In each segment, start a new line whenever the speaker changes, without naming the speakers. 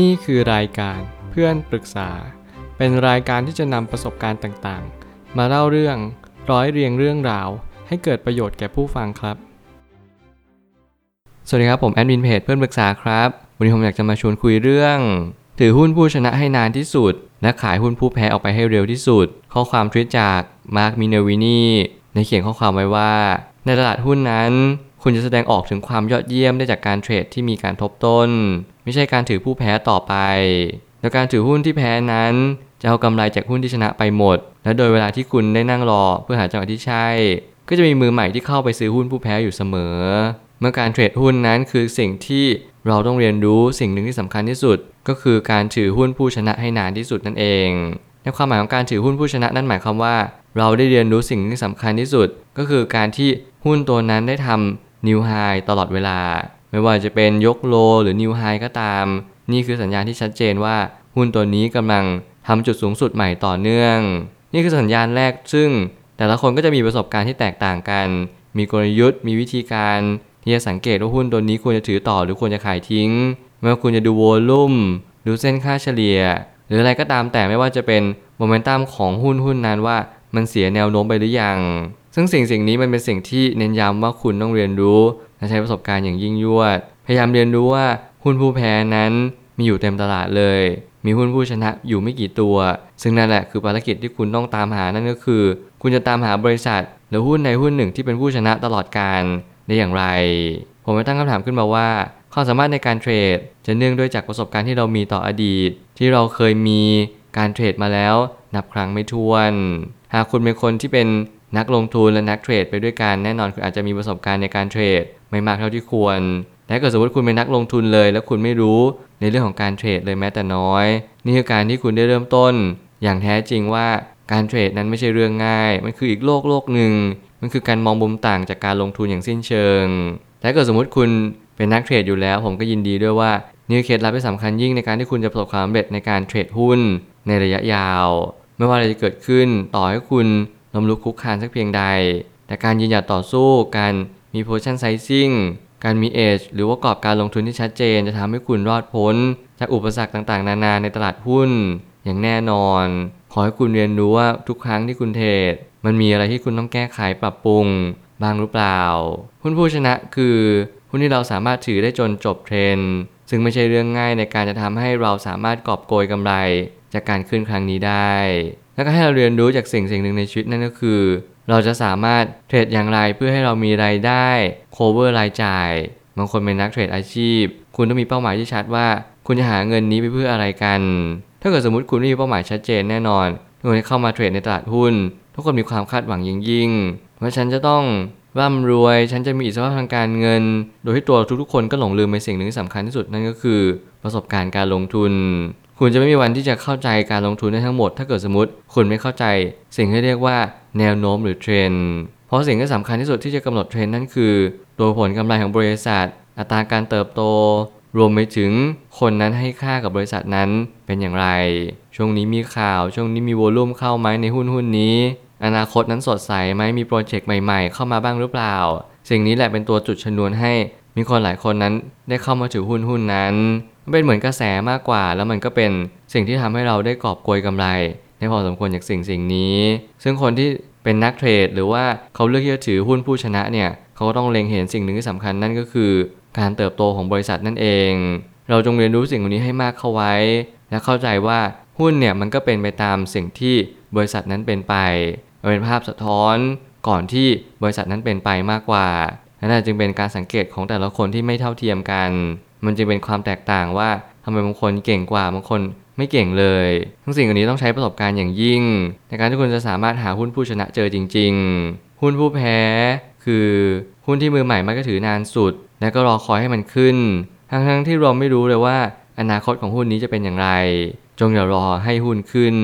นี่คือรายการเพื่อนปรึกษา เป็นรายการที่จะนำประสบการณ์ต่างๆ มาเล่าเรื่องร้อยเรียงเรื่องราว ให้เกิดประโยชน์แก่ผู้ฟังครับ สวัสดีครับผมแอดมินเพจเพื่อนปรึกษาครับ วันนี้ผมอยากจะมาชวนคุยเรื่อง ถือหุ้นผู้ชนะให้นานที่สุด และขายหุ้นผู้แพ้ออกไปให้เร็วที่สุด ข้อความทวิตจาก Mark Minervini ได้เขียนข้อความไว้ว่า ในตลาดหุ้นนั้น คุณจะแสดงออกถึงความยอดเยี่ยมได้จากการเทรดที่มีการทบต้น ไม่ใช่การถือผู้แพ้ต่อไปโดยการถือหุ้นที่แพ้นั้น จะเอากำไรจากหุ้นที่ชนะไปหมด และโดยเวลาที่คุณได้นั่งรอเพื่อหาจังหวะที่ใช่ ก็จะมีมือใหม่ที่เข้าไปซื้อหุ้นผู้แพ้อยู่เสมอ เมื่อการเทรดหุ้นนั้นคือสิ่งที่เราต้องเรียนรู้สิ่งหนึ่งที่สำคัญที่สุด ก็คือการถือหุ้นผู้ชนะให้นานที่สุดนั่นเองในความหมายของการถือหุ้นผู้ชนะนั่นหมายความว่า เราได้เรียนรู้สิ่งที่สำคัญที่สุด ก็คือการที่หุ้นตัวนั้นได้ทำนิวไฮตลอดเวลา ไม่ว่าจะเป็นยกโลหรือนิวไฮก็ตาม นี่คือสัญญาณที่ชัดเจนว่าหุ้นตัวนี้กำลังทำจุดสูงสุดใหม่ต่อเนื่อง นี่คือสัญญาณแรกซึ่ง แต่ละคนก็จะมีประสบการณ์ที่แตกต่างกัน มีกลยุทธ์ มีวิธีการที่จะสังเกตว่าหุ้นตัวนี้ควรจะถือต่อหรือควรจะขายทิ้ง ไม่ว่าคุณจะดูโวลุ่มดูเส้นค่าเฉลี่ย หรืออะไรก็ตามแต่ไม่ว่าจะเป็นโมเมนตัมของหุ้นหุ้นนั้นว่ามันเสียแนวโน้มไปหรือยัง ซึ่งสิ่งสิ่งนี้มันเป็นสิ่งที่เน้นย้ำว่าคุณต้องเรียนรู้ และใช้ประสบการณ์อย่างยิ่งยวด พยายามเรียนรู้ว่าหุ้นผู้แพ้นั้นมีอยู่เต็มตลาดเลย มีหุ้นผู้ชนะอยู่ไม่กี่ตัว ซึ่งนั่นแหละคือภารกิจที่คุณต้องตามหานั่นก็คือ คุณจะตามหาบริษัท หรือหุ้นในหุ้นหนึ่งที่เป็นผู้ชนะตลอดการได้อย่างไร ผมไปตั้งคำถามขึ้นมาว่าความสามารถในการเทรด จะเนื่องด้วยจากประสบการณ์ที่เรามีต่ออดีต ที่เราเคยมีการเทรดมาแล้ว นับครั้งไม่ถ้วน หากคุณเป็นคนที่เป็น นักลงทุนและนักเทรดไปด้วยกันแน่นอนคุณอาจจะมีประสบการณ์ในการเทรด ไม่มากเท่าที่ควรแต่ถ้าเกิดสมมติคุณเป็นนักลงทุนเลย แล้วคุณไม่รู้ในเรื่องของการเทรดเลยแม้แต่น้อย นี่คือการที่คุณได้เริ่มต้น อย่างแท้จริงว่าการเทรดนั้นไม่ใช่เรื่องง่าย มันคืออีกโลกโลกหนึ่ง มันคือการมองมุมต่างจากการลงทุนอย่างสิ้นเชิงแต่ถ้าเกิดสมมติคุณเป็นนักเทรดอยู่แล้ว ผมก็ยินดีด้วยว่านี่เคล็ดลับที่สำคัญยิ่งในการที่คุณจะประสบความสำเร็จในการเทรดหุ้นในระยะยาว ไม่ว่าอะไรจะเกิดขึ้นต่อให้คุณ ล้มลุกคุกคานสักเพียงใด แต่การยืนหยัดต่อสู้การมี position sizing การมี edge หรือว่ากรอบการลงทุนที่ชัดเจนจะทำให้คุณรอดพ้น จากอุปสรรคต่างๆ นานาในตลาดหุ้น อย่างแน่นอน ขอให้คุณเรียนรู้ว่าทุกครั้งที่คุณเทรดมันมีอะไรที่คุณต้องแก้ไขปรับปรุงบ้างหรือเปล่า หุ้นผู้ชนะคือหุ้นที่เราสามารถถือได้จนจบเทรนซึ่งไม่ใช่เรื่องง่ายในการจะทำให้เราสามารถกอบโกยกำไร จากการขึ้นครั้งนี้ได้ แล้วก็ให้เราเรียนรู้จากสิ่งสิ่งหนึ่งในชีวิตนั่นก็คือ เราจะสามารถเทรดอย่างไรเพื่อให้เรามีรายได้ cover รายจ่ายบางคนเป็นนักเทรดอาชีพ คุณต้องมีเป้าหมายที่ชัดว่า คุณจะหาเงินนี้ไปเพื่ออะไรกัน ถ้าเกิดสมมติคุณไม่มีเป้าหมายชัดเจนแน่นอนทุกคนที่เข้ามาเทรดในตลาดหุ้น ทุกคนมีความคาดหวังยิ่งยิ่งว่าฉันจะต้องร่ำรวย ฉันจะมีอิสรภาพทางการเงิน โดยที่ตัวทุกๆคนก็หลงลืมไปสิ่งหนึ่งที่สำคัญที่สุดนั่นก็คือ ประสบการณ์การลงทุน คุณจะไม่มีวันที่จะเข้าใจการลงทุนได้ทั้งหมด ถ้าเกิดสมมติ คุณไม่เข้าใจ สิ่งที่เรียกว่าแนวโน้มหรือเทรนด์เพราะสิ่งที่สำคัญที่สุดที่จะกำหนดเทรนด์นั่นคือตัวผลกำไรของบริษัท อัตราการเติบโต รวมไปถึงคนนั้นให้ค่ากับบริษัทนั้นเป็นอย่างไร ช่วงนี้มีข่าว ช่วงนี้มีโวลุ่มเข้าไหมในหุ้นหุ้นนี้ อนาคตนั้นสดใสไหมมีโปรเจกต์ใหม่ ๆ เข้ามาบ้างหรือเปล่า สิ่งนี้แหละเป็นตัวจุดชนวนให้ มีคนหลายคนนั้นได้เข้ามาถือหุ้นหุ้นนั้นเป็นเหมือนกระแสมากกว่า แล้วมันก็เป็นสิ่งที่ทำให้เราได้กอบโกยกำไรได้พอสมควรจากสิ่งสิ่งนี้ ซึ่งคนที่เป็นนักเทรด หรือว่าเขาเลือกที่จะถือหุ้นผู้ชนะเนี่ยเขาก็ต้องเล็งเห็นสิ่งหนึ่งที่สำคัญนั่นก็คือ การเติบโตของบริษัทนั่นเอง เราจงเรียนรู้สิ่งนี้ให้มากเข้าไว้ และเข้าใจว่าหุ้นเนี่ยมันก็เป็นไปตามสิ่งที่บริษัทนั้นเป็นไปมันเป็นภาพสะท้อนก่อนที่บริษัทนั้นเป็นไปมากกว่า นั่นจึงเป็นการสังเกตของแต่ละคนที่ไม่เท่าเทียมกัน มันจึงเป็นความแตกต่างว่าทำไมบางคนเก่งกว่าบางคนไม่เก่งเลย ทั้งสิ่งอันนี้ต้องใช้ประสบการณ์อย่างยิ่ง ในการที่คุณจะสามารถหาหุ้นผู้ชนะเจอจริง ๆ หุ้นผู้แพ้คือหุ้นที่มือใหม่มักจะถือนานสุด และก็รอคอยให้มันขึ้น ทั้งๆที่เราไม่รู้เลยว่า อนาคตของหุ้นนี้จะเป็นอย่างไร จงอย่ารอให้หุ้นขึ้น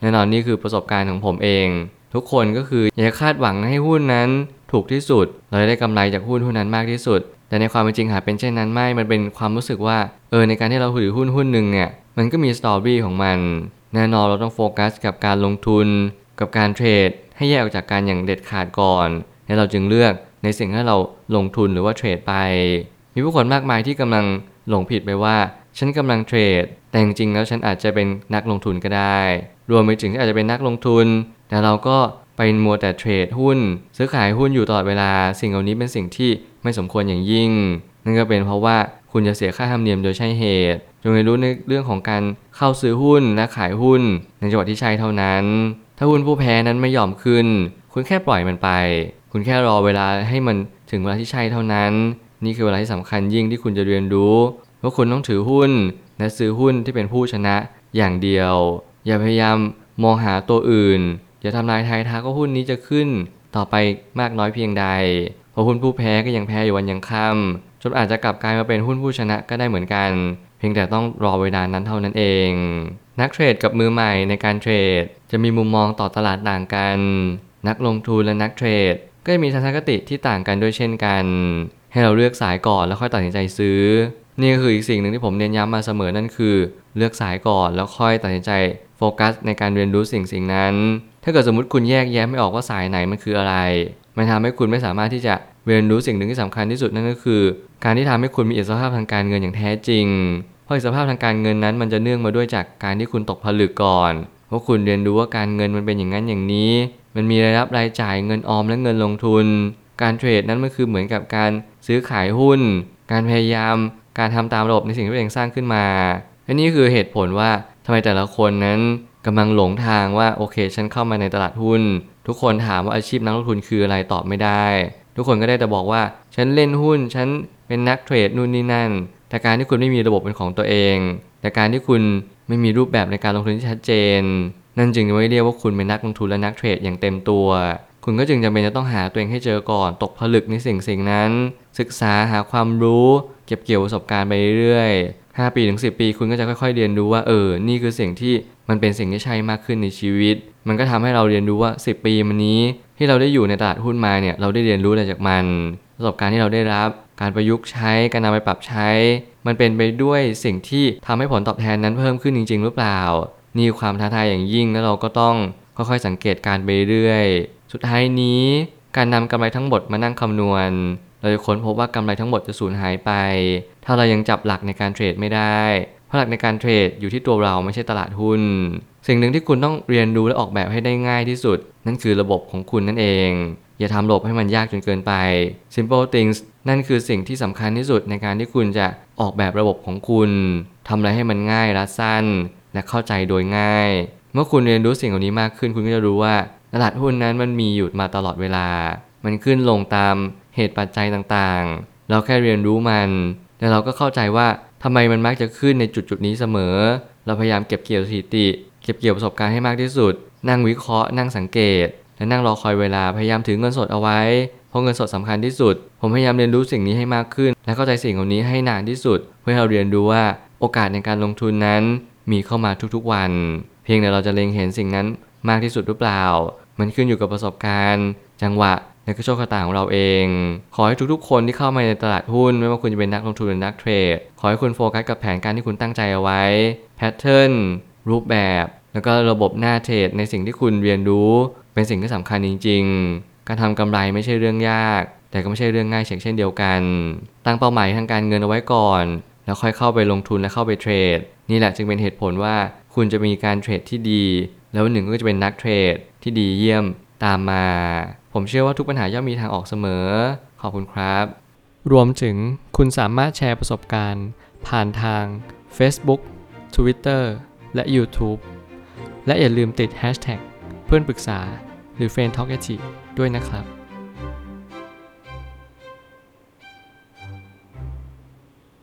แน่นอนนี่คือประสบการณ์ของผมเอง ทุกคนก็คืออย่าคาดหวังให้หุ้นนั้นถูกที่สุด เราจะได้กำไรจากหุ้นหุ้นนั้นมากที่สุด แต่ในความเป็นจริงหากเป็นเช่นนั้นไม่ มันเป็นความรู้สึกว่าเออในการที่เราถือหุ้นหุ้นหนึ่งเนี่ยมันก็มีสตอรี่ของมัน แน่นอนเราต้องโฟกัสกับการลงทุน กับการเทรด ให้แยกออกจากกันอย่างเด็ดขาดก่อนแล้วเราจึงเลือกในสิ่งที่เราลงทุนหรือว่าเทรดไป มีผู้คนมากมายที่กำลังหลงผิดไปว่า ฉันกำลังเทรด แต่จริงๆแล้วฉันอาจจะเป็นนักลงทุนก็ได้ รวมไปถึงที่อาจจะเป็นนักลงทุน แต่เราก็ไปมัวแต่เทรดหุ้น ซื้อขายหุ้นอยู่ตลอดเวลา สิ่งเหล่านี้เป็นสิ่งที่ไม่สมควรอย่างยิ่ง นั่นก็เป็นเพราะว่าคุณจะเสียค่าธรรมเนียมโดยใช่เหตุ จงเรียนรู้ในเรื่องของการเข้าซื้อหุ้นและขายหุ้น ในจังหวะที่ใช่เท่านั้น ถ้าหุ้นผู้แพ้นั้นไม่ยอมขึ้น คุณแค่ปล่อยมันไป คุณแค่รอเวลาให้มันถึงเวลาที่ใช่เท่านั้น นี่คือเวลาที่สำคัญยิ่งที่คุณจะเรียนรู้ว่าคุณต้องถือหุ้น และซื้อหุ้นที่เป็นผู้ชนะอย่างเดียว อย่าพยายามมองหาตัวอื่น อย่าทำลายทายทักว่าหุ้นนี้จะขึ้น ต่อไปมากน้อยเพียงใด เพราะหุ้นผู้แพ้ก็ยังแพ้อยู่วันยังค่ำจนอาจจะกลับกลายมาเป็นหุ้นผู้ชนะก็ได้เหมือนกัน เพียงแต่ต้องรอเวลานั้นเท่านั้นเอง นักเทรดกับมือใหม่ในการเทรด จะมีมุมมองต่อตลาดต่างกัน นักลงทุนและนักเทรด ก็จะมีทัศนคติที่ต่างกันด้วยเช่นกัน ให้เราเลือกสายก่อนแล้วค่อยตัดสินใจซื้อนี่ก็คืออีกสิ่งหนึ่งที่ผมเน้นย้ำมาเสมอนั่นคือ เลือกสายก่อนแล้วค่อยตัดสินใจโฟกัสในการเรียนรู้สิ่งสิ่งนั้น ถ้าเกิดสมมติคุณแยกแยะไม่ออกว่าสายไหนมันคืออะไร มันทำให้คุณไม่สามารถที่จะเรียนรู้สิ่งหนึ่งที่สำคัญที่สุดนั่นก็คือ การที่ทำให้คุณมีอิสรภาพทางการเงินอย่างแท้จริง เพราะอิสรภาพทางการเงินนั้น มันจะเนื่องมาด้วยจากการที่คุณตกผลึกก่อนว่าคุณเรียนรู้ว่าการเงินมันเป็นอย่างนั้นอย่างนี้ มันมีรายรับรายจ่ายเงินออมและเงินลงทุน การเทรดนั้นมันคือเหมือนกับการซื้อขายหุ้น การพยายามการทำตามระบบในสิ่งที่ตัวเองสร้างขึ้นมาและนี่คือเหตุผลว่าทำไมแต่ละคนนั้น กำลังหลงทางว่าโอเค ฉันเข้ามาในตลาดหุ้น ทุกคนถามว่าอาชีพนักลงทุนคืออะไรตอบไม่ได้ ทุกคนก็ได้แต่บอกว่า ฉันเล่นหุ้น ฉันเป็นนักเทรดนู่นนี่นั่น แต่การที่คุณไม่มีระบบเป็นของตัวเอง แต่การที่คุณไม่มีรูปแบบในการลงทุนที่ชัดเจน นั่นจึงจะไม่เรียกว่าคุณเป็นนักลงทุนและนักเทรดอย่างเต็มตัว คุณก็จึงจำเป็นจะต้องหาตัวเองให้เจอก่อน ตกผลึกในสิ่งสิ่งนั้น ศึกษาหาความรู้ เก็บเกี่ยวประสบการณ์ไปเรื่อย 5 ปีถึง 10 ปี คุณก็จะค่อยๆ เรียนรู้ว่าเออ นี่คือสิ่งที่มันเป็นสิ่งที่ใช่มากขึ้นในชีวิต มันก็ทำให้เราเรียนรู้ว่า 10 ปีมานี้ ที่เราได้อยู่ในตลาดหุ้นมาเนี่ยเราได้เรียนรู้อะไรจากมัน ประสบการณ์ที่เราได้รับ การประยุกต์ใช้ การนำไปปรับใช้ มันเป็นไปด้วยสิ่งที่ทำให้ผลตอบแทนนั้นเพิ่มขึ้นจริง ๆ หรือเปล่า นี่ความท้าทายอย่างยิ่งแล้วเราก็ต้องค่อยๆสังเกตการไปเรื่อย สุดท้ายนี้ การนำกำไรทั้งหมดมานั่งคำนวณ เราจะค้นพบว่ากำไรทั้งหมดจะสูญหายไป ถ้าเรายังจับหลักในการเทรดไม่ได้เพราะหลักในการเทรดอยู่ที่ตัวเราไม่ใช่ตลาดหุ้น สิ่งหนึ่งที่คุณต้องเรียนรู้และออกแบบให้ได้ง่ายที่สุด นั่นคือระบบของคุณนั่นเอง อย่าทำระบบให้มันยากจนเกินไป simple things นั่นคือสิ่งที่สำคัญที่สุดในการที่คุณจะออกแบบระบบของคุณทำอะไรให้มันง่ายรัดสั้น และเข้าใจโดยง่าย เมื่อคุณเรียนรู้สิ่งเหล่านี้มากขึ้นคุณก็จะรู้ว่าตลาดหุ้นนั้นมันมีอยู่มาตลอดเวลา มันขึ้นลงตาม เหตุปัจจัยต่างๆ เราแค่เรียนรู้มัน แต่เราก็เข้าใจว่าทำไมมันมักจะขึ้นในจุดจุดๆนี้เสมอ เราพยายามเก็บเกี่ยวสถิติ เก็บเกี่ยวประสบการณ์ให้มากที่สุด นั่งวิเคราะห์ นั่งสังเกต และนั่งรอคอยเวลา พยายามถือเงินสดเอาไว้ เพราะเงินสดสำคัญที่สุด ผมพยายามเรียนรู้สิ่งนี้ให้มากขึ้น และเข้าใจสิ่งเหล่านี้ให้นานที่สุด เพื่อเราเรียนรู้ว่าโอกาสในการลงทุนนั้น มีเข้ามาทุกๆวัน เพียงแต่เราจะเล็งเห็นสิ่งนั้นมากที่สุดหรือเปล่า มันขึ้นอยู่กับประสบการณ์ จังหวะ และก็โชคชะตาของเราเอง ขอให้ทุกๆ คนที่เข้ามาในตลาดหุ้น ไม่ว่าคุณจะเป็นนักลงทุนหรือนักเทรด ขอให้คุณโฟกัสกับแผนการที่คุณตั้งใจเอาไว้ pattern รูปแบบ แล้วก็ระบบหน้าเทรดในสิ่งที่คุณเรียนรู้ เป็นสิ่งที่สำคัญจริง ๆ การทำกำไรไม่ใช่เรื่องยาก แต่ก็ไม่ใช่เรื่องง่ายเช่นเดียวกัน ตั้งเป้าหมายทางการเงินเอาไว้ก่อน แล้วค่อยเข้าไปลงทุนและเข้าไปเทรด นี่แหละจึงเป็นเหตุผลว่าคุณจะมีการเทรดที่ดี แล้ววันหนึ่งก็จะเป็นนักเทรดที่ดีเยี่ยมตามมา ผมเชื่อว่าทุกปัญหาย่อมมีทางออกเสมอ ขอบคุณครับ รวมถึงคุณสามารถแชร์ประสบการณ์ ผ่านทาง Facebook Twitter และ YouTube และอย่าลืมติด Hashtag เพื่อนปรึกษาหรือ f r ร e n d Talk ด้วยนะครับ